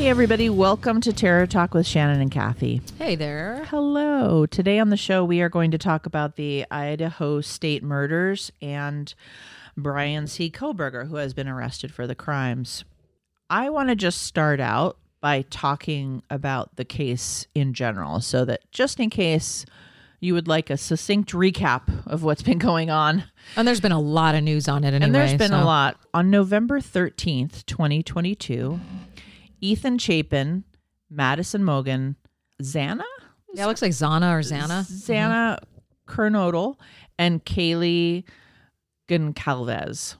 Hey, everybody, welcome to Terror Talk with Shannon and Kathy. Hey there. Hello. Today on the show, we are going to talk about the Idaho State murders and Bryan C. Kohberger, who has been arrested for the crimes. I want to just start out by talking about the case in general, so that just in case you would like a succinct recap of what's been going on. And there's been a lot of news on it anyway. and there's been so- a lot. On November 13th, 2022, Ethan Chapin, Madison Mogen, Zana. Yeah, it looks like Zana or Xana. Xana Kernodle, and Kaylee Goncalves.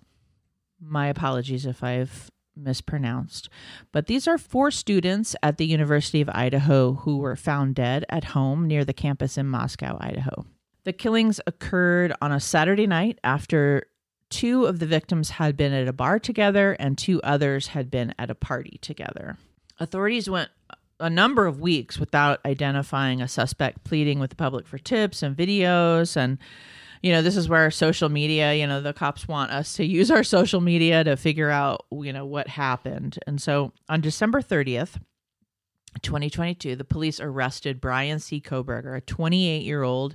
My apologies if I've mispronounced. But these are four students at the University of Idaho who were found dead at home near the campus in Moscow, Idaho. The killings occurred on a Saturday night after two of the victims had been at a bar together and two others had been at a party together. Authorities went a number of weeks without identifying a suspect, pleading with the public for tips and videos. And, you know, this is where social media, you know, the cops want us to use our social media to figure out, you know, what happened. And so on December 30th, 2022, the police arrested Bryan C. Kohberger, a 28 year old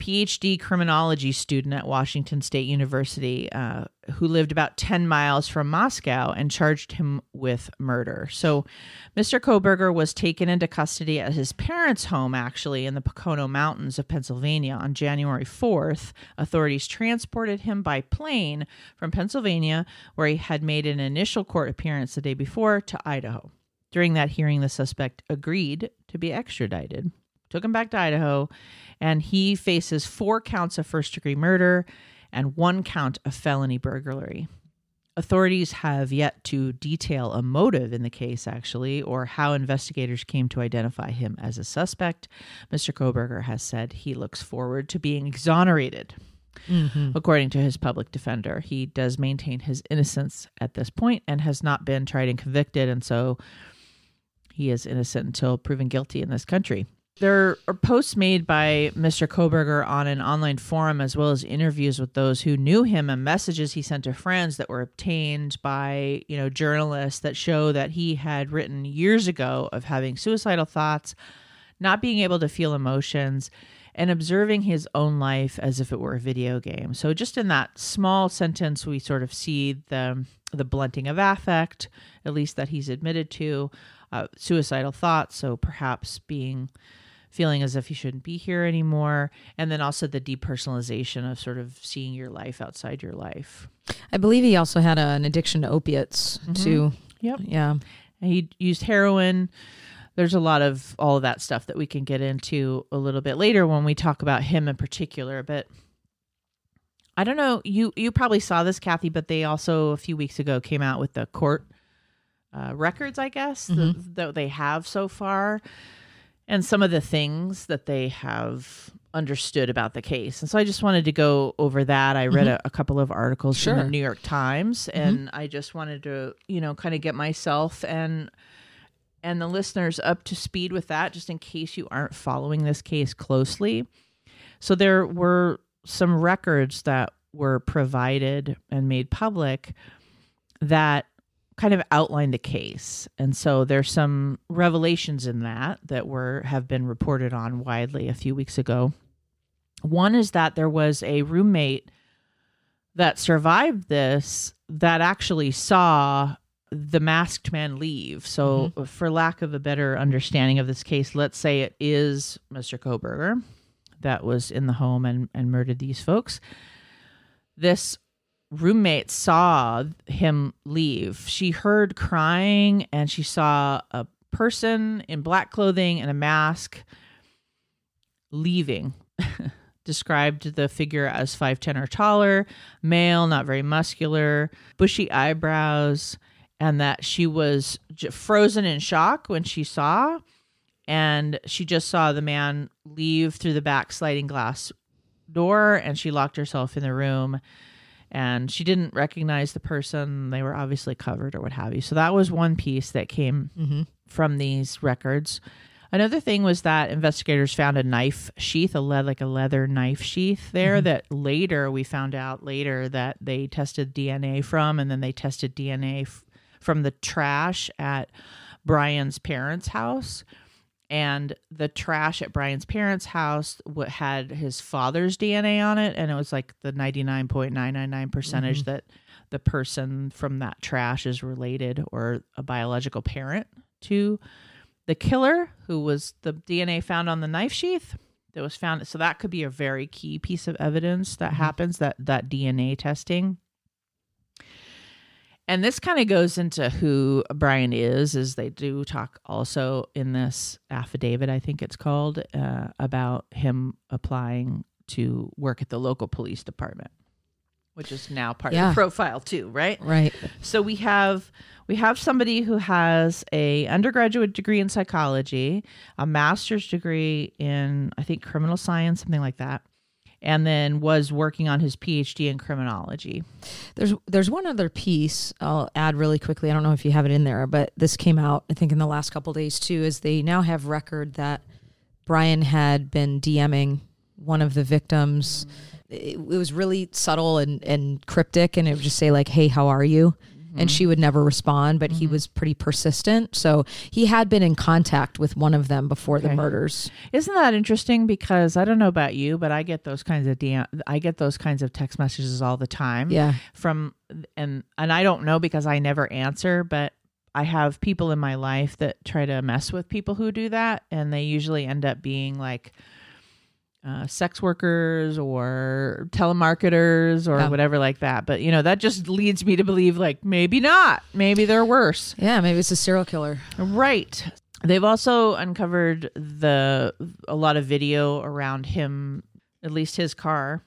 PhD criminology student at Washington State University uh, who lived about 10 miles from Moscow and charged him with murder. So, Mr. Kohberger was taken into custody at his parents' home, actually, in the Pocono Mountains of Pennsylvania on January 4th. Authorities transported him by plane from Pennsylvania, where he had made an initial court appearance the day before, to Idaho. During that hearing, the suspect agreed to be extradited took him back to Idaho, and he faces four counts of first degree murder and one count of felony burglary. Authorities have yet to detail a motive in the case, actually, or how investigators came to identify him as a suspect. Mr. Kohberger has said he looks forward to being exonerated. Mm-hmm. According to his public defender, he does maintain his innocence at this point and has not been tried and convicted, and so he is innocent until proven guilty in this country. There are posts made by Mr. Kohberger on an online forum, as well as interviews with those who knew him and messages he sent to friends that were obtained by, you know, journalists that show that he had written years ago of having suicidal thoughts, not being able to feel emotions, and observing his own life as if it were a video game. So just in that small sentence, we sort of see the the blunting of affect, at least that he's admitted to, uh, suicidal thoughts. So perhaps being feeling as if you shouldn't be here anymore, and then also the depersonalization of sort of seeing your life outside your life. I believe he also had an addiction to opiates too. Yep. Yeah. And he used heroin. There's a lot of all of that stuff that we can get into a little bit later when we talk about him in particular. But I don't know. You you probably saw this, Kathy, but they also a few weeks ago came out with the court uh, records, I guess, the- that they have so far, and some of the things that they have understood about the case. And so I just wanted to go over that. I read mm-hmm. a, a couple of articles from Sure. the New York Times, mm-hmm. and I just wanted to, you know, kind of get myself and and the listeners up to speed with that, just in case you aren't following this case closely. So there were some records that were provided and made public that kind of outlined the case. And so there's some revelations in that that were have been reported on widely a few weeks ago. One is that there was a roommate that survived this that actually saw the masked man leave. So, mm-hmm. for lack of a better understanding of this case, let's say it is Mr. Kohberger that was in the home and, and murdered these folks. This roommate saw him leave. She heard crying and she saw a person in black clothing and a mask leaving. Described the figure as 5'10 or taller, male, not very muscular, bushy eyebrows, and that she was j- frozen in shock when she saw. And she just saw the man leave through the back sliding glass door and she locked herself in the room and she didn't recognize the person. They were obviously covered or what have you. So that was one piece that came mm-hmm. from these records. Another thing was that investigators found a knife sheath, a lead like a leather knife sheath there mm-hmm. that later we found out later that they tested DNA from, and then they tested DNA f- from the trash at Bryan's parents' house. And the trash at Bryan's parents' house what had his father's DNA on it, and it was like the ninety nine point nine nine nine percentage mm-hmm. that the person from that trash is related or a biological parent to the killer, who was the DNA found on the knife sheath that was found. So that could be a very key piece of evidence that mm-hmm. happens that that DNA testing. And this kind of goes into who Bryan is, as they do talk also in this affidavit, I think it's called, uh, about him applying to work at the local police department, which is now part of Yeah. the profile too, right? Right. So we have we have somebody who has a undergraduate degree in psychology, a master's degree in I think criminal science, something like that, and then was working on his PhD in criminology. There's there's one other piece I'll add really quickly. I don't know if you have it in there, but this came out I think in the last couple days too. Is they now have record that Bryan had been DMing one of the victims. It, it was really subtle and and cryptic, and it would just say like, "Hey, how are you?" And she would never respond, but he mm-hmm. was pretty persistent. So he had been in contact with one of them before the murders. Isn't that interesting? Because I don't know about you, but I get those kinds of DM, I get those kinds of text messages all the time. Yeah. from and and I don't know because I never answer, but I have people in my life that try to mess with people who do that, and they usually end up being like uh, sex workers or telemarketers or whatever like that. But you know that just leads me to believe like maybe not, maybe they're worse. Yeah, maybe it's a serial killer. Right. They've also uncovered the a lot of video around him, at least his car,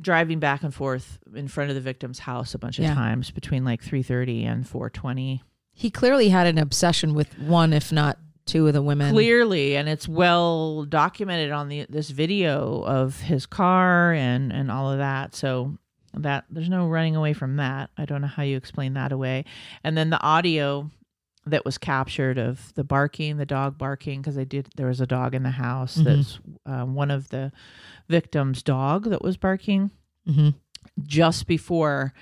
driving back and forth in front of the victim's house a bunch of Yeah. times between like 3:30 and 4:20. He clearly had an obsession with one, if not two, of the women. Clearly, and it's well documented on the this video of his car and and all of that. So that there's no running away from that. I don't know how you explain that away. And then the audio that was captured of the barking, the dog barking, because they did. There was a dog in the house. Mhm. That's uh, one of the victim's dog that was barking hmm just before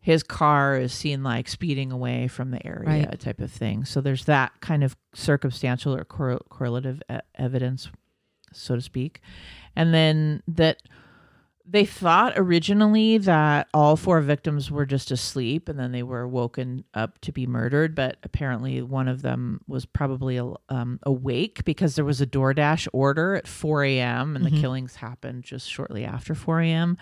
his car is seen like speeding away from the area Right. type of thing so there's that kind of circumstantial or correl- correlative e- evidence so to speak and then that they thought originally that all four victims were just asleep and then they were woken up to be murdered but apparently one of them was probably um, awake because there was a DoorDash order at 4 a.m. and Mhm. the killings happened just shortly after 4 a.m.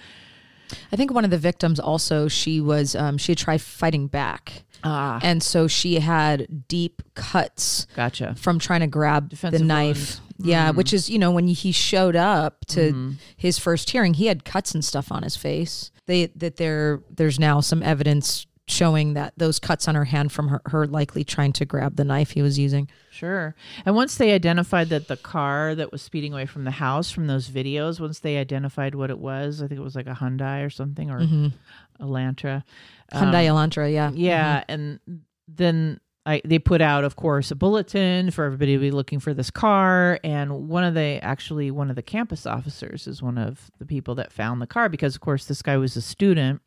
I think one of the victims also she was um, she had tried fighting back, Ah, and so she had deep cuts gotcha. from trying to grab Defensive the knife. Yeah, Mhm. which is you know when he showed up to Mhm. his first hearing, he had cuts and stuff on his face. They that there there's now some evidence showing that those cuts on her hand from her, her likely trying to grab the knife he was using. Sure. And once they identified that the car that was speeding away from the house from those videos, once they identified what it was, I think it was like a Hyundai or something or Mhm. a Lantra. um, Hyundai Elantra, yeah, Yeah, and then I they put out, of course, a bulletin for everybody to be looking for this car. And one of the actually one of the campus officers is one of the people that found the car because, of course, this guy was a student.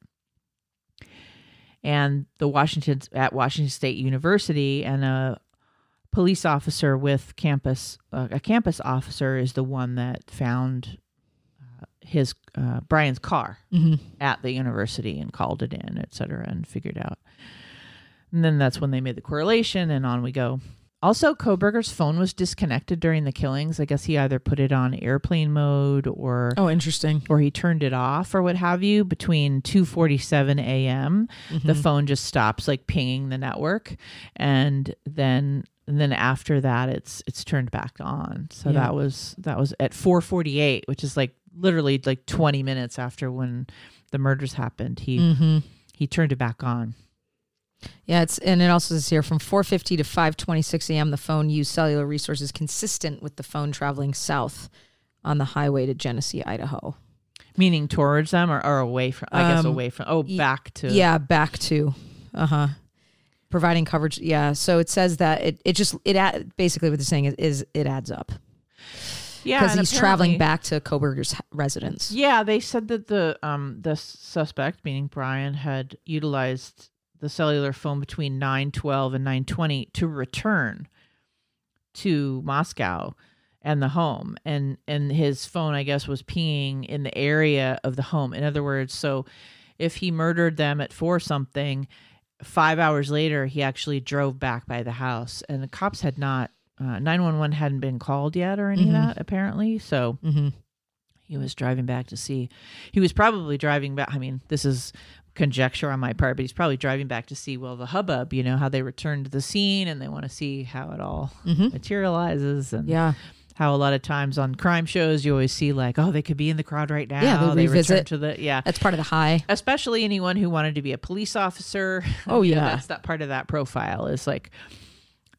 And the Washington at Washington State University, and a police officer with campus, uh, a campus officer is the one that found uh, his uh, Brian's car hmm at the university and called it in, et cetera, and figured out. And then that's when they made the correlation, and on we go. Also, Kohberger's phone was disconnected during the killings. I guess he either put it on airplane mode or Oh, interesting. or he turned it off or what have you. Between 2:47 a.m., the Mhm. phone just stops like pinging the network, and then and then after that, it's it's turned back on. So Yeah. that was that was at 4:48, which is like literally like 20 minutes after when the murders happened. He Mhm. he turned it back on. Yeah, it's and it also says here from 4:50 to 5:26 a.m. the phone used cellular resources consistent with the phone traveling south on the highway to Genesee, Idaho. Meaning towards them or, or away from? I guess Um, away from. Oh, back to. Yeah, back to uh huh. Providing coverage. Yeah, so it says that it it just it add, basically what they're saying is, is it adds up yeah. because he's traveling back to Kohberger's residence. Yeah, they said that the um the suspect, meaning Bryan, had utilized the cellular phone between 9:12 and 9:20 to return to Moscow and the home and and his phone I guess was pinging in the area of the home. In other words, so if he murdered them at 4 something, 5 hours later he actually drove back by the house and the cops had not uh, 911 hadn't been called yet or any Mhm. of that apparently. So Mm-hmm. he was driving back to see. He was probably driving back. I mean, this is conjecture on my part, but he's probably driving back to see, well, the hubbub, you know, how they returned to the scene and they want to see how it all Mm-hmm. materializes and Yeah. how a lot of times on crime shows you always see like, oh, they could be in the crowd right now. Yeah, they return revisit. to the yeah. That's part of the high. Especially anyone who wanted to be a police officer. Oh, You know, yeah. that's that part of that profile is like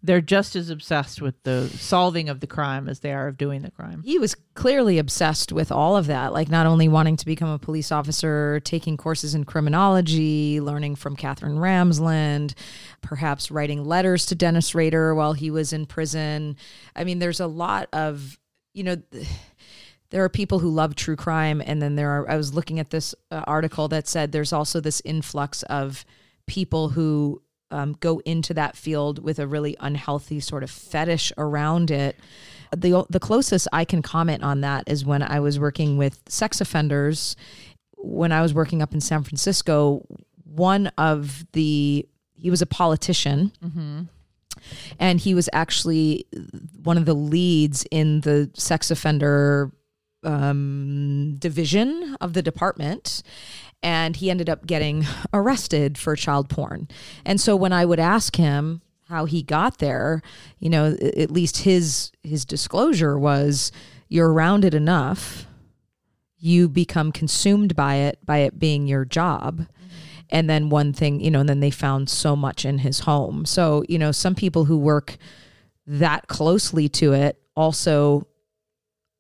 they're just as obsessed with the solving of the crime as they are of doing the crime. He was clearly obsessed with all of that, like not only wanting to become a police officer, taking courses in criminology, learning from Katherine Ramsland, perhaps writing letters to Dennis Rader while he was in prison. I mean, there's a lot of, you know, there are people who love true crime. And then there are, I was looking at this uh, article that said there's also this influx of people who um, go into that field with a really unhealthy sort of fetish around it. The, the closest I can comment on that is when I was working with sex offenders. When I was working up in San Francisco, one of the, he was a politician Mm-hmm. and he was actually one of the leads in the sex offender um, division of the department and he ended up getting arrested for child porn. And so when i would ask him how he got there you know at least his his disclosure was you're around it enough. You become consumed by it by it being your job. And then one thing you know and then they found so much in his home. So you know some people who work that closely to it also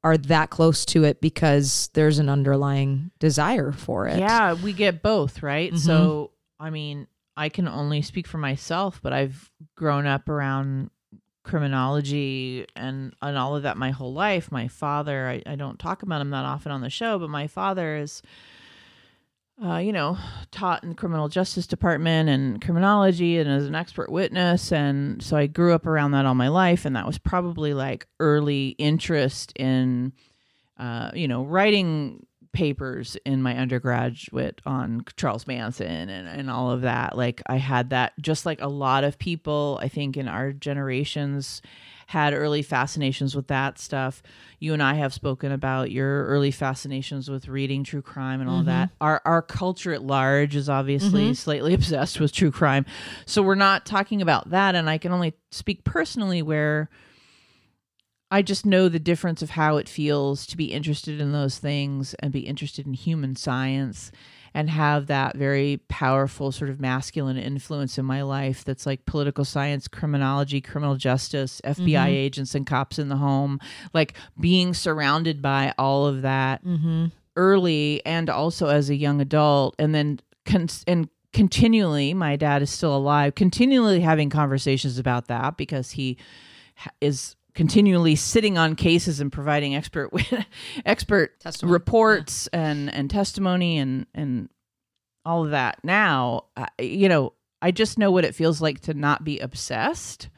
are that close to it because there's an underlying desire for it Yeah, we get both, right? Mhm. So, I mean, I can only speak for myself, but I've grown up around criminology and and all of that my whole life. My father, I, I don't talk about him that often on the show, but my father is uh, you know, taught in the criminal justice department and criminology and as an expert witness. And so I grew up around that all my life. And that was probably like early interest in, uh, you know, writing papers in my undergraduate on Charles Manson and, and all of that. Like I had that just like a lot of people, I think, in our generations had early fascinations with that stuff. You and I have spoken about your early fascinations with reading true crime and all mm-hmm. that. Our our culture at large is obviously mm-hmm. slightly obsessed with true crime. So we're not talking about that and I can only speak personally where I just know the difference of how it feels to be interested in those things and be interested in human science and have that very powerful sort of masculine influence in my life that's like political science, criminology, criminal justice, FBI agents and cops in the home, like being surrounded by all of that mm-hmm. early and also as a young adult and then con- and continually my dad is still alive continually having conversations about that because he is continually sitting on cases and providing expert expert Testimony, reports and and testimony and and all of that. Now uh, you know i just know what it feels like to not be obsessed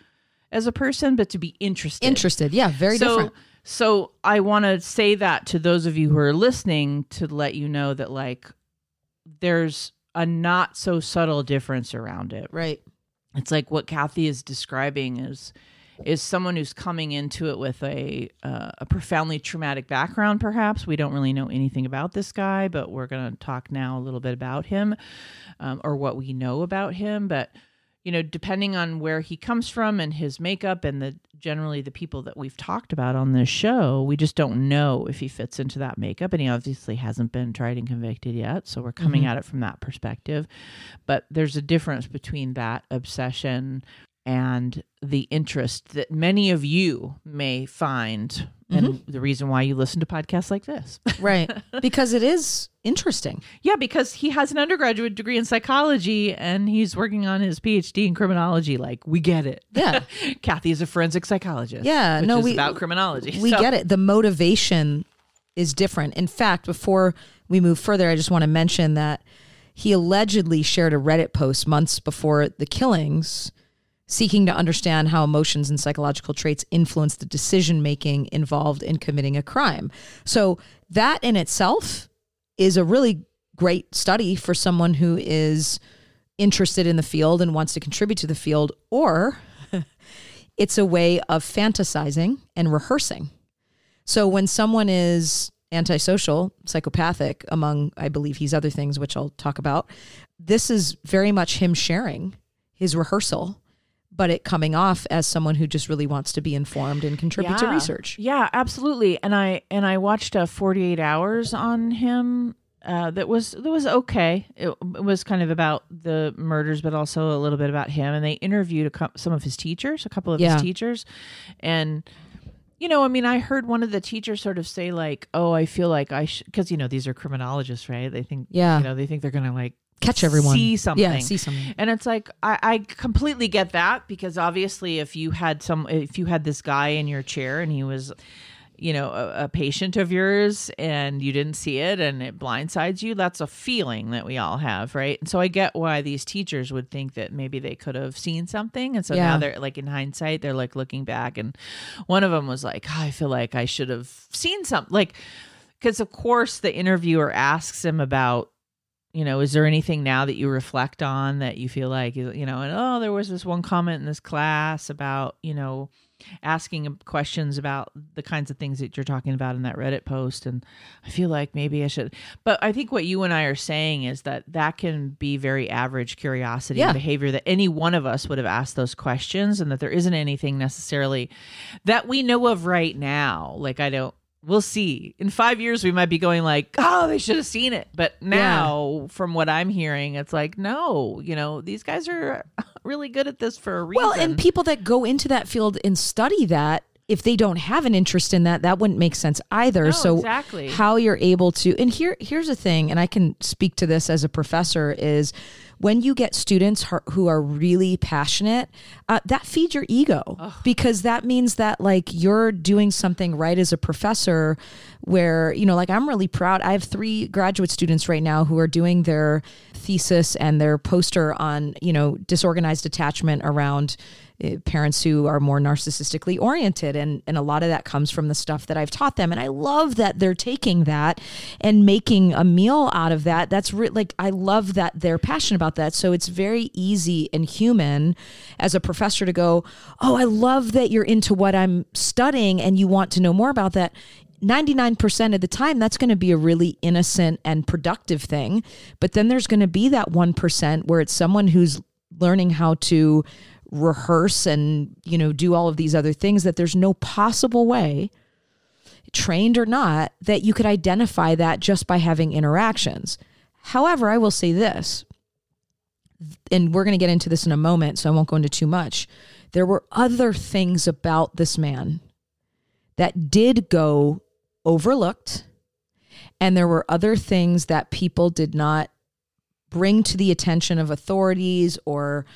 as a person but to be interested. Interested. Yeah very so, different. So I want to say that to those of you who are listening to let you know that like there's a not so subtle difference around it. right. It's like what Kathy is describing is is someone who's coming into it with a uh, a profoundly traumatic background perhaps. We don't really know anything about this guy but we're going to talk now a little bit about him um, or what we know about him. But you know depending on where he comes from and his makeup and the generally the people that we've talked about on this show we just don't know if he fits into that makeup. And he obviously hasn't been tried and convicted yet so we're coming Mhm. at it from that perspective. But there's a difference between that obsession and the interest that many of you may find and mm-hmm. the reason why you listen to podcasts like this. Right. Because it is interesting. Yeah because he has an undergraduate degree in psychology and he's working on his phd in criminology. Like we get it. Yeah. kathy is a forensic psychologist Yeah, no, we- about criminology we So- get it. The motivation is different. In fact before we move further i just want to mention that he allegedly shared a Reddit post months before the killings seeking to understand how emotions and psychological traits influence the decision making involved in committing a crime. So, that in itself is a really great study for someone who is interested in the field and wants to contribute to the field, or it's a way of fantasizing and rehearsing. So, when someone is antisocial, psychopathic, among, I believe he's other things, which I'll talk about, this is very much him sharing his rehearsal but it coming off as someone who just really wants to be informed and contribute to research. Yeah, absolutely. And I and I watched uh, 48 hours on him. Uh, that was that was okay. It, it was kind of about the murders, but also a little bit about him. And they interviewed a cou- some of his teachers, a couple of Yeah. his teachers, and you know, I mean, I heard one of the teachers sort of say like, "Oh, I feel like I should," because you know these are criminologists, right? They think, Yeah. you know, they think they're gonna like Catch everyone. see something. Yeah, see something. And it's like I, I completely get that because obviously if you had some if you had this guy in your chair and he was you know a, a patient of yours and you didn't see it and it blindsides you that's a feeling that we all have right and so i get why these teachers would think that maybe they could have seen something and so Yeah. now they're like in hindsight they're like looking back and one of them was like "Oh, i feel like i should have seen something like because of course the interviewer asks him about you know is there anything now that you reflect on that you feel like you know and oh there was this one comment in this class about you know asking questions about the kinds of things that you're talking about in that reddit post and i feel like maybe i should but i think what you and i are saying is that that can be very average curiosity Yeah. and behavior that any one of us would have asked those questions and that there isn't anything necessarily that we know of right now like i don't we'll see. In five years we might be going like oh they should have seen it. But now from what i'm hearing it's like no you know these guys are really good at this for a reason Well, and people that go into that field and study that, if they don't have an interest in that, that wouldn't make sense either. No, so exactly. how you're able to and here here's the thing, and I can speak to this as a professor is when you get students who are really passionate, uh, that feeds your ego because that means that like you're doing something right as a professor. Where you know, like I'm really proud. I have three graduate students right now who are doing their thesis and their poster on you know disorganized attachment around Uh, parents who are more narcissistically oriented and and a lot of that comes from the stuff that I've taught them. And I love that they're taking that and making a meal out of that. That's re- like I love that they're passionate about that. So it's very easy and human as a professor to go oh I love that you're into what I'm studying and you want to know more about that. 99% of the time that's going to be a really innocent and productive thing. But then there's going to be that 1% where it's someone who's learning how to rehearse and you know do all of these other things that there's no possible way trained or not that you could identify that just by having interactions. However i will say this and we're going to get into this in a moment so i won't go into too much. There were other things about this man that did go overlooked and there were other things that people did not bring to the attention of authorities or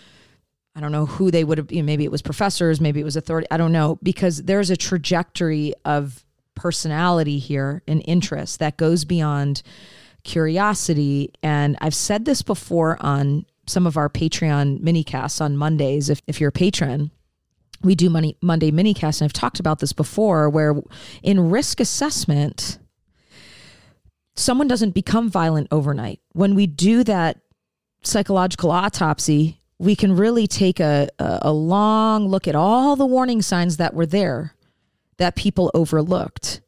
I don't know who they would have, you know, maybe it was professors, maybe it was authority, I don't know, because there's a trajectory of personality here and interest that goes beyond curiosity. And I've said this before on some of our Patreon minicasts on Mondays. If, if you're a patron, we do money, Monday minicasts, and I've talked about this before, where in risk assessment, someone doesn't become violent overnight. When we do that psychological autopsy, we can really take a, a, long look at all the warning signs that were there that people overlooked.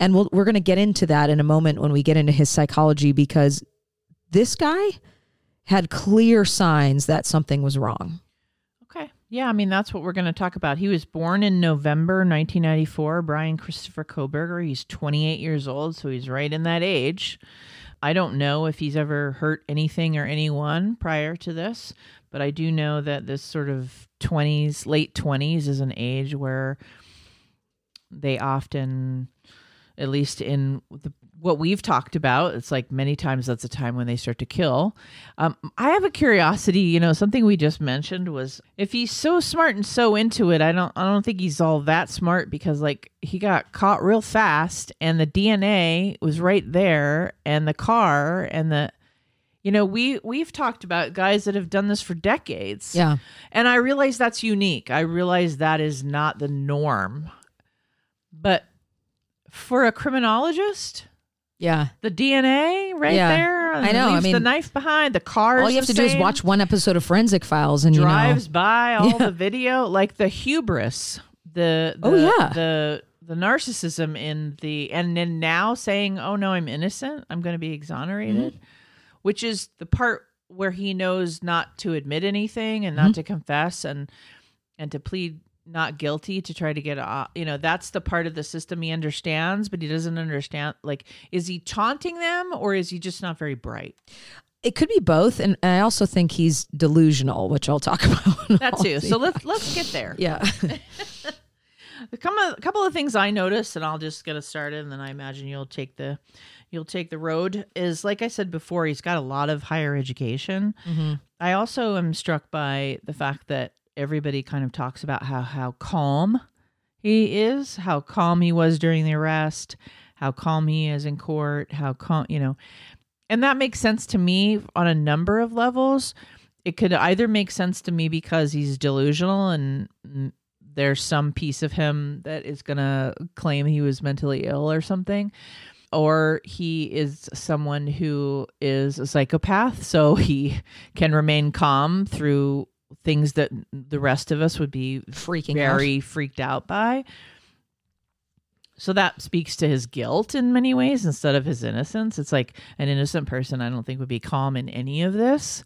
And we'll, we're going to get into that in a moment when we get into his psychology because this guy had clear signs that something was wrong. Okay. Yeah, I mean that's what we're going to talk about. He was born in November 1994. Bryan Christopher Kohberger. He's 28 years old, so he's right in that age. I don't know if he's ever hurt anything or anyone prior to this, but I do know that this sort of 20s, late 20s is an age where they often at least in the, what we've talked about, it's like many times that's a time when they start to kill. Um, I have a curiosity, you know, something we just mentioned was if he's so smart and so into it, I don't, I don't think he's all that smart because like he got caught real fast and the DNA was right there and the car and the, You know, we we've talked about guys that have done this for decades. Yeah. And I realize that's unique. I realize that is not the norm. But for a criminologist, Yeah. the DNA right Yeah. there, I know. I leaves the knife behind, the car. All you have to do is watch one episode of Forensic Files and drives you know. by all Yeah. the video, like the hubris, the, the Oh, yeah. the the narcissism in the and then now saying, "Oh no, I'm innocent. I'm going to be exonerated," Mm-hmm. Which is the part where he knows not to admit anything and Mm-hmm. not to confess and and to plead not guilty to try to get off. You know, that's the part of the system he understands, but he doesn't understand. Like, is he taunting them or is he just not very bright? It could be both, and I also think he's delusional, which I'll talk about. That too. So let's let's get there. yeah. A couple, a couple of things I noticed, and I'll just get us started, and then I imagine you'll take the you'll take the road. Is like I said before, he's got a lot of higher education. Mm-hmm. I also am struck by the fact that everybody kind of talks about how how calm he is, how calm he was during the arrest, how calm he is in court, how calm you know, and that makes sense to me on a number of levels. It could either make sense to me because he's delusional and there's some piece of him that is going to claim he was mentally ill or something or he is someone who is a psychopath so he can remain calm through things that the rest of us would be Freaking very freaked out by so that speaks to his guilt in many ways instead of his innocence it's like an innocent person i don't think would be calm in any of this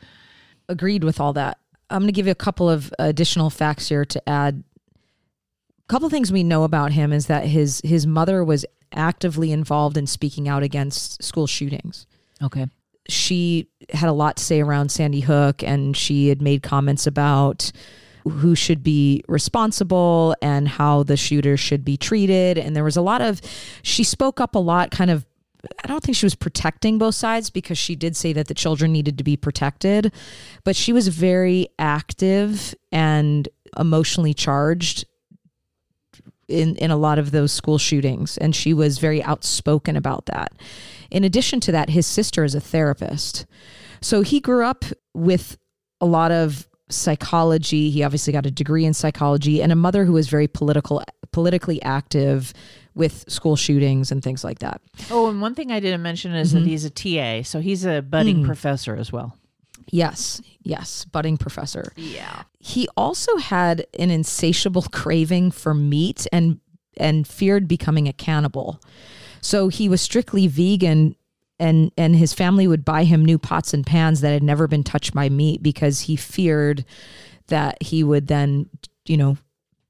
agreed with all that. I'm going to give you a couple of additional facts here to add. A couple things we know about him is that his his mother was actively involved in speaking out against school shootings. okay She had a lot to say around Sandy Hook and she had made comments about who should be responsible and how the shooter should be treated and there was a lot of she spoke up a lot kind of I don't think she was protecting both sides because she did say that the children needed to be protected, but she was very active and emotionally charged in in a lot of those school shootings and she was very outspoken about that. In addition to that, his sister is a therapist. So he grew up with a lot of psychology. He obviously got a degree in psychology and a mother who was very political politically active with school shootings and things like that. oh and one thing i didn't mention is that mm-hmm. he's a ta so he's a budding mm. professor as well Yes, yes, budding professor. yeah He also had an insatiable craving for meat and and feared becoming a cannibal. So he was strictly vegan and and his family would buy him new pots and pans that had never been touched by meat because he feared that he would then, you know,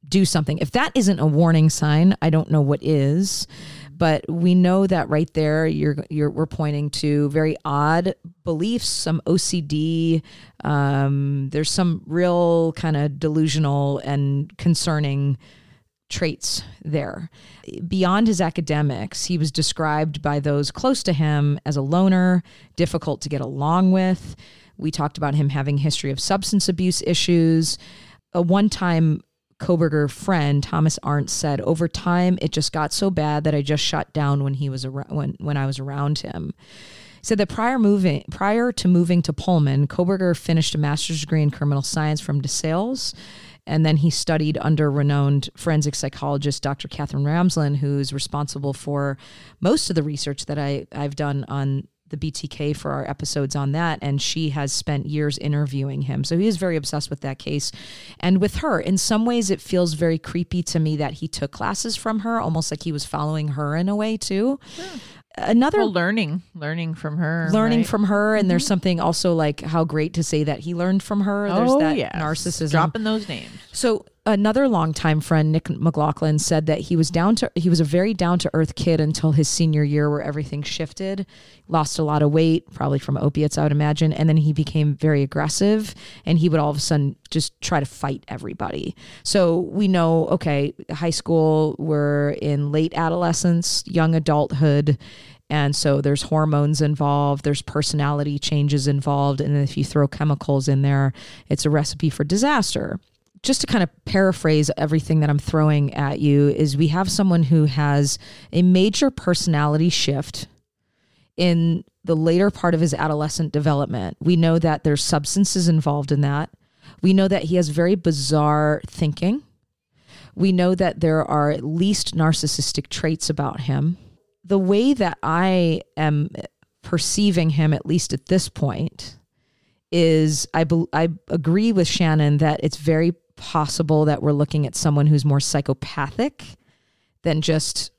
do something. If that isn't a warning sign, I don't know what is. But we know that right there, you're you're we're pointing to very odd beliefs, some OCD. Um, there's some real kind of delusional and concerning traits there. Beyond his academics, he was described by those close to him as a loner, difficult to get along with. We talked about him having history of substance abuse issues. A one-time Kohberger friend, Thomas Arntz, said, "Over time, it just got so bad that I just shut down when he was when when I was around him." He said that prior moving prior to moving to Pullman, Kohberger finished a master's degree in criminal science from DeSales, and then he studied under renowned forensic psychologist Dr. Katherine Ramsland, who's responsible for most of the research that I I've done on the BTK for our episodes on that, and she has spent years interviewing him. So he is very obsessed with that case. And with her, in some ways, it feels very creepy to me that he took classes from her, almost like he was following her in a way, too. Another well learning learning from her learning right? from her, and there's mm-hmm. something also like how great to say that he learned from her. There's oh that yes. narcissism. dropping those names So another longtime friend, Nick McLaughlin, said that he was down to he was a very down to earth kid until his senior year, where everything shifted. Lost a lot of weight, probably from opiates, I would imagine, and then he became very aggressive, and he would all of a sudden just try to fight everybody. So we know, okay, high school, we're in late adolescence, young adulthood. And so there's hormones involved, there's personality changes involved. And if you throw chemicals in there, it's a recipe for disaster just to kind of paraphrase everything that I'm throwing at you, is we have someone who has a major personality shift in the later part of his adolescent development. We know that there's substances involved in that. We know that he has very bizarre thinking. We know that there are at least narcissistic traits about him. The way that I am perceiving him, at least at this point, is I, be, I agree with Shannon that it's very possible that we're looking at someone who's more psychopathic than just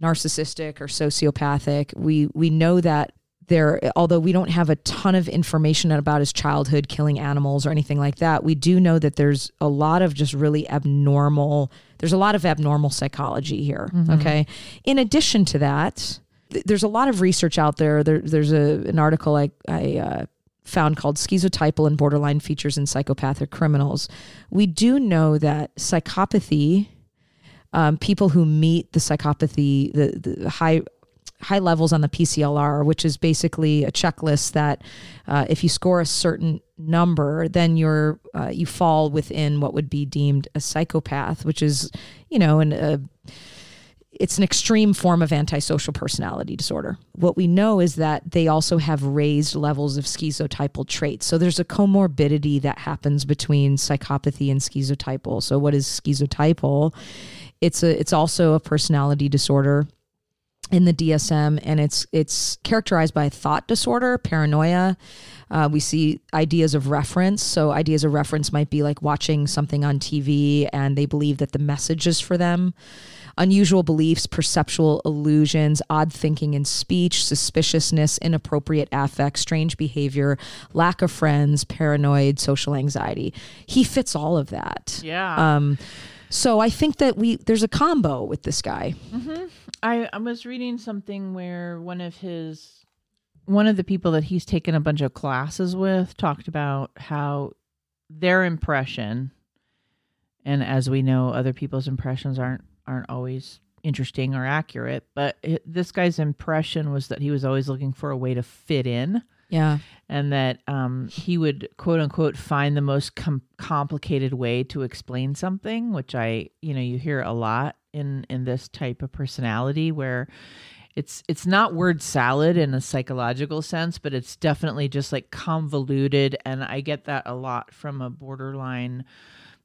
narcissistic or sociopathic. We we know that there although we don't have a ton of information about his childhood killing animals or anything like that, we do know that there's a lot of just really abnormal there's a lot of abnormal psychology here, mm-hmm. okay? In addition to that, th- there's a lot of research out there. there there's a an article I I uh, found called schizotypal and borderline features in psychopathic criminals. We do know that psychopathy um, people who meet the psychopathy, the, the high high levels on the PCLR, which is basically a checklist that uh, if you score a certain number, then you're uh, you fall within what would be deemed a psychopath, which is you know an a it's an extreme form of antisocial personality disorder. What we know is that they also have raised levels of schizotypal traits. So there's a comorbidity that happens between psychopathy and schizotypal. So what is schizotypal? It's a it's also a personality disorder in the DSM, and it's it's characterized by thought disorder, paranoia. Uh, we see ideas of reference. So ideas of reference might be like watching something on TV, and they believe that the message is for them. Unusual beliefs, perceptual illusions, odd thinking in speech, suspiciousness, inappropriate affect, strange behavior, lack of friends, paranoid, social anxiety. He fits all of that. Yeah. Um, so I think that we there's a combo with this guy. Mm-hmm. I, I was reading something where one of his one of the people that he's taken a bunch of classes with talked about how their impression and as we know other people's impressions aren't aren't always interesting or accurate but it, this guy's impression was that he was always looking for a way to fit in yeah. And that um, he would quote unquote find the most com- complicated way to explain something, which I, you know, you hear a lot in in this type of personality where it's it's not word salad in a psychological sense, but it's definitely just like convoluted and I get that a lot from a borderline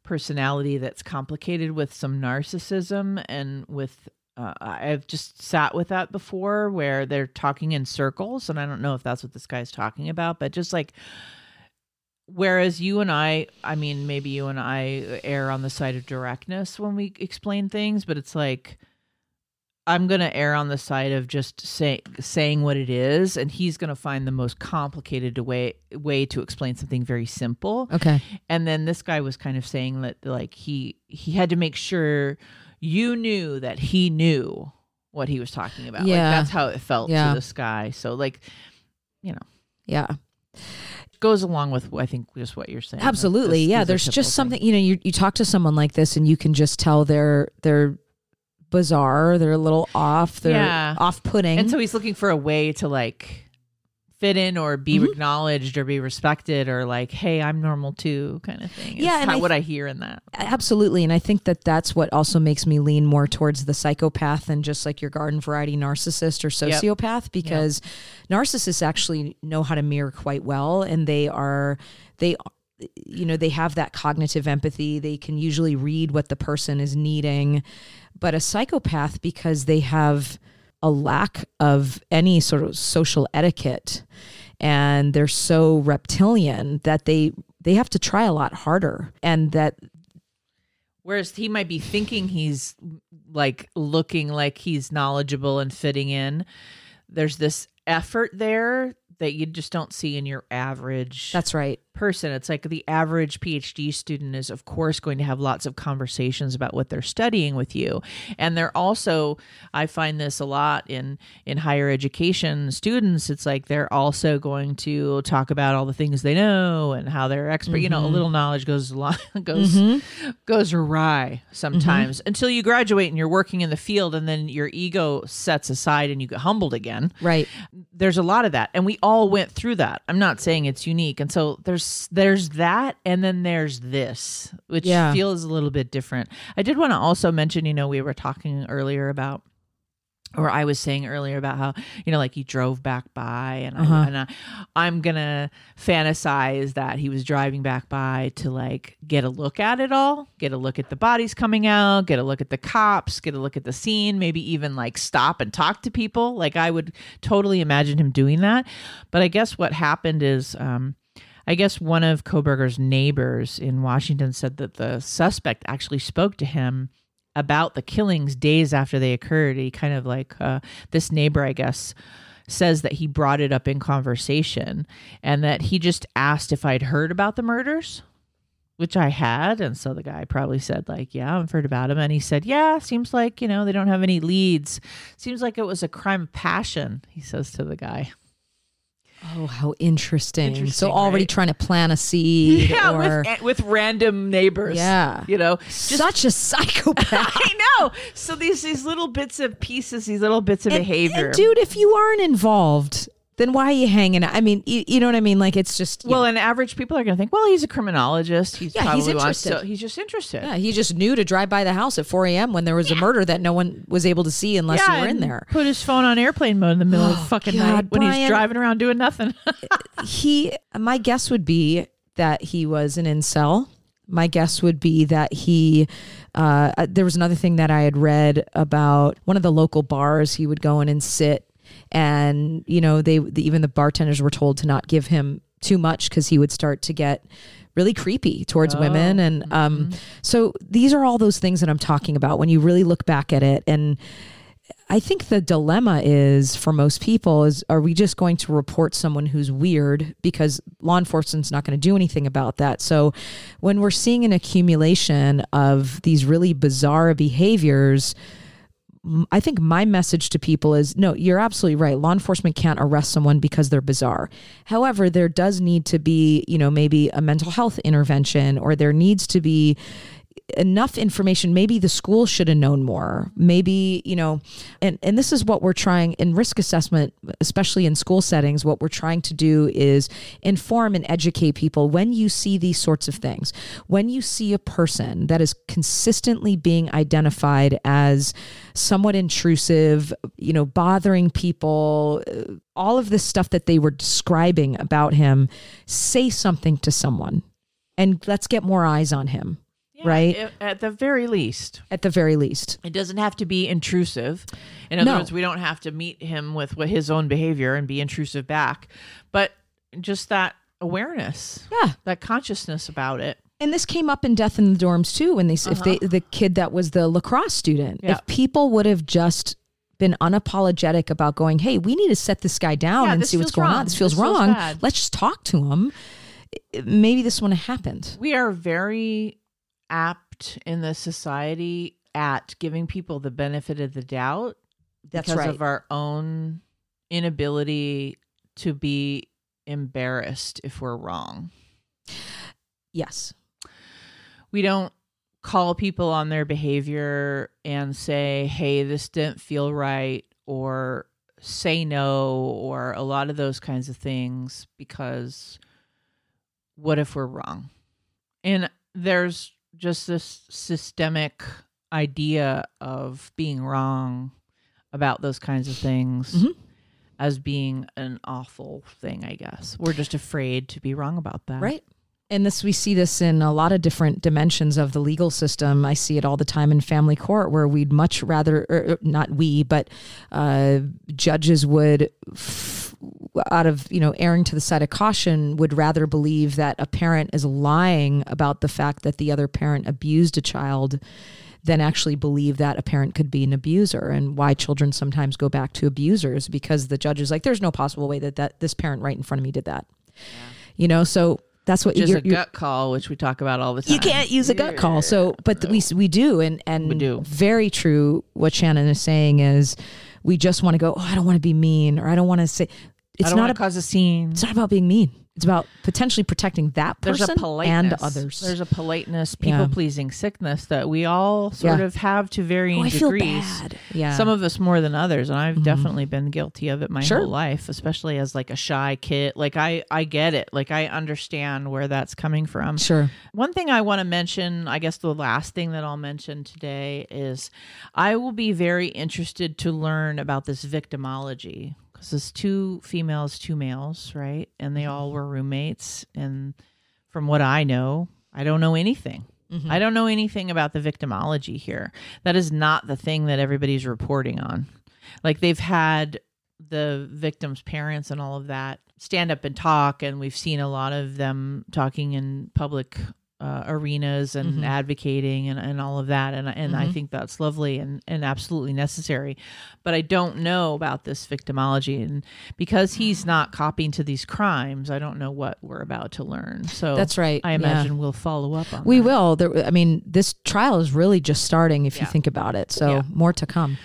personality that's complicated with some narcissism and with uh, I've just sat with that before where they're talking in circles, and I don't know if that's what this guy's talking about, but just like, whereas you and I, I mean, maybe you and I err on the side of directness when we explain things, but it's like, I'm going to err on the side of just say, saying what it is, and he's going to find the most complicated way way to explain something very simple. Okay. And then this guy was kind of saying that like he he had to make sure you knew that he knew what he was talking about. Yeah. Like that's how it felt yeah. to this guy. So like, you know. Yeah. Goes along with I think just what you're saying. Absolutely. This, yeah. There's just something, you know, you, you talk to someone like this and you can just tell they're they're bizarre, they're a little off, they're yeah. off putting. And so he's looking for a way to like fit in or be mm-hmm. acknowledged or be respected or like hey i'm normal too kind of thing yeah and what I, I hear in that absolutely and i think that that's what also makes me lean more towards the psychopath than just like your garden variety narcissist or sociopath yep. because yep. narcissists actually know how to mirror quite well and they are they you know they have that cognitive empathy. They can usually read what the person is needing. But a psychopath because they have a lack of any sort of social etiquette and they're so reptilian that they they have to try a lot harder and that whereas he might be thinking he's like looking like he's knowledgeable and fitting in. There's this effort there that you just don't see in your average That's right. person. It's like the average PhD student is of course going to have lots of conversations about what they're studying with you. And they're also I find this a lot in in higher education students. It's like they're also going to talk about all the things they know and how they're expert, mm-hmm. you know, a mm-hmm. little knowledge goes a lot goes mm-hmm. goes awry sometimes mm-hmm. until you graduate and you're working in the field and then your ego sets aside and you get humbled again. Right. There's a lot of that. And we all went through that. I'm not saying it's unique. And so there's there's that and then there's this, which yeah. feels a little bit different. I did want to also mention, you know, we were talking earlier about or I was saying earlier about how you know like he drove back by and Uh-huh. I, and I, I'm gonna fantasize that he was driving back by to like get a look at it all, get a look at the bodies coming out, get a look at the cops, get a look at the scene, maybe even like stop and talk to people. Like I would totally imagine him doing that. But I guess what happened is. um I guess one of Kohberger's neighbors in Washington said that the suspect actually spoke to him about the killings days after they occurred. He kind of like uh, this neighbor, I guess, says that he brought it up in conversation and that he just asked if I'd heard about the murders, which I had. And so the guy probably said, like, yeah, I've heard about him. And he said, yeah, seems like, you know, they don't have any leads. Seems like it was a crime of passion, he says to the guy. Oh, how interesting. Interesting, so already right? trying to plant a seed Yeah, or with, with random neighbors. Yeah. You know, such a psychopath. I know. So these these little bits of pieces, these little bits of And- behavior. and dude, if you aren't involved, then why are you hanging out? I mean, you, you know what I mean? Like it's just well, and average people are going to think, well, he's a criminologist. He's Yeah, he's probably wants interested. to- he's just interested. yeah, he just knew to drive by the house at 4 a.m. when there was a murder that no one was able to see unless you were in there. Put his phone on airplane mode in the middle of Oh, fucking God, night when he's driving around doing nothing. he my guess would be that he was an incel my guess would be that he uh, uh, there was another thing that i had read about one of the local bars he would go in and sit and you know they the, even the bartenders were told to not give him too much because he would start to get really creepy towards women. And um so these are all those things that i'm talking about when you really look back at it. And I think the dilemma is for most people is are we just going to report someone who's weird because law enforcement's not going to do anything about that. So when we're seeing an accumulation of these really bizarre behaviors, I think my message to people is no, you're absolutely right. Law enforcement can't arrest someone because they're bizarre. However, there does need to be, you know, maybe a mental health intervention or there needs to be enough information. Maybe the school should have known more. Maybe you know and and this is what we're trying in risk assessment especially in school settings what we're trying to do is inform and educate people when you see these sorts of things. When you see a person that is consistently being identified as somewhat intrusive you know bothering people uh, all of this stuff that they were describing about him say something to someone and let's get more eyes on him right? At- the very least. at the very least. It doesn't have to be intrusive. In other No. words, we don't have to meet him with his own behavior and be intrusive back, but just that awareness, Yeah. that consciousness about it. And this came up in Death in the Dorms too when they s if they uh-huh. the kid that was the lacrosse student. Yeah. If people would have just been unapologetic about going, "Hey, we need to set this guy down Yeah, and see what's going wrong. on. This feels This wrong. bad." Let's just talk to him." Maybe this wouldn't have happened. We are very apt in the society at giving people the benefit of the doubt That's because right. of our own inability to be embarrassed if we're wrong. yes. we don't call people on their behavior and say, hey, this didn't feel right, or say no, or a lot of those kinds of things because what if we're wrong? And there's just this systemic idea of being wrong about those kinds of things. Mhm. As being an awful thing, I guess. We're just afraid to be wrong about that. Right. And this we see this in a lot of different dimensions of the legal system. I see it all the time in family court where we'd much rather or or not we, but uh, judges would f- out of, you know, erring to the side of caution would rather believe that a parent is lying about the fact that the other parent abused a child than actually believe that a parent could be an abuser and why children sometimes go back to abusers because the judge is like there's no possible way that, that this parent right in front of me did that. You know, so that's what is you're, a you're- gut call, which we talk about all the time. you can't use a gut call. So, but we we do, and and We do. very true. What Shannon is saying is, we just want to go. Oh, I don't want to be mean, or I don't want to say. It's I don't not. A, cause a scene. it's not about being mean. It's about potentially protecting that person and others. There's a politeness, Yeah. people pleasing sickness that we all sort Yeah. of have to varying oh, I feel degrees. bad. Yeah. Some of us more than others, and I've Mhm. definitely been guilty of it my Sure. whole life, especially as like a shy kid. Like I, I get it. Like I understand where that's coming from. sure. One thing I want to mention, I guess the last thing that I'll mention today is I will be very interested to learn about this victimology because it's two females, two males, right? And they all were roommates. And from what I know, I don't know anything. Mm-hmm. I don't know anything about the victimology here. That is not the thing that everybody's reporting on. Like they've had the victims' parents and all of that stand up and talk, and we've seen a lot of them talking in public uh, arenas and Mhm. advocating and, and all of that. And, and I Mhm. think that's lovely and, and absolutely necessary. But I don't know about this victimology. And because he's not copying to these crimes, I don't know what we're about to learn. So That's right. I Yeah. imagine we'll follow up on We that. will. There, I mean, this trial is really just starting if Yeah. you think about it. So Yeah. more to come.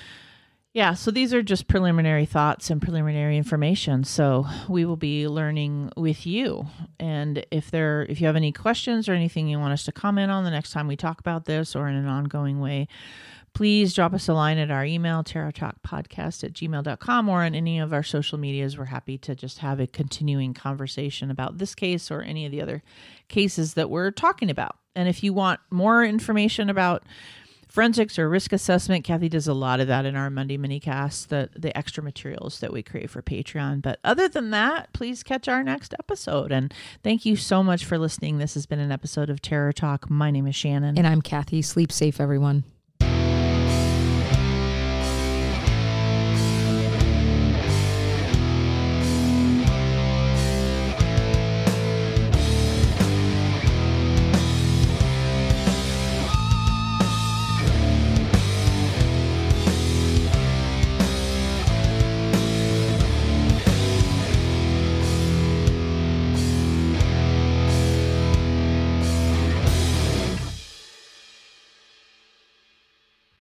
Yeah, so these are just preliminary thoughts and preliminary information. So we will be learning with you. And if there if you have any questions or anything you want us to comment on the next time we talk about this or in an ongoing way, please drop us a line at our email, terrortalkpodcast at gmail.com or on any of our social medias. We're happy to just have a continuing conversation about this case or any of the other cases that we're talking about. And if you want more information about forensics or risk assessment, Kathy does a lot of that in our Monday minicast, the the extra materials that we create for Patreon. But other than that, please catch our next episode. And thank you so much for listening. This has been an episode of Terror Talk. My name is Shannon. And I'm Kathy. Sleep safe, everyone.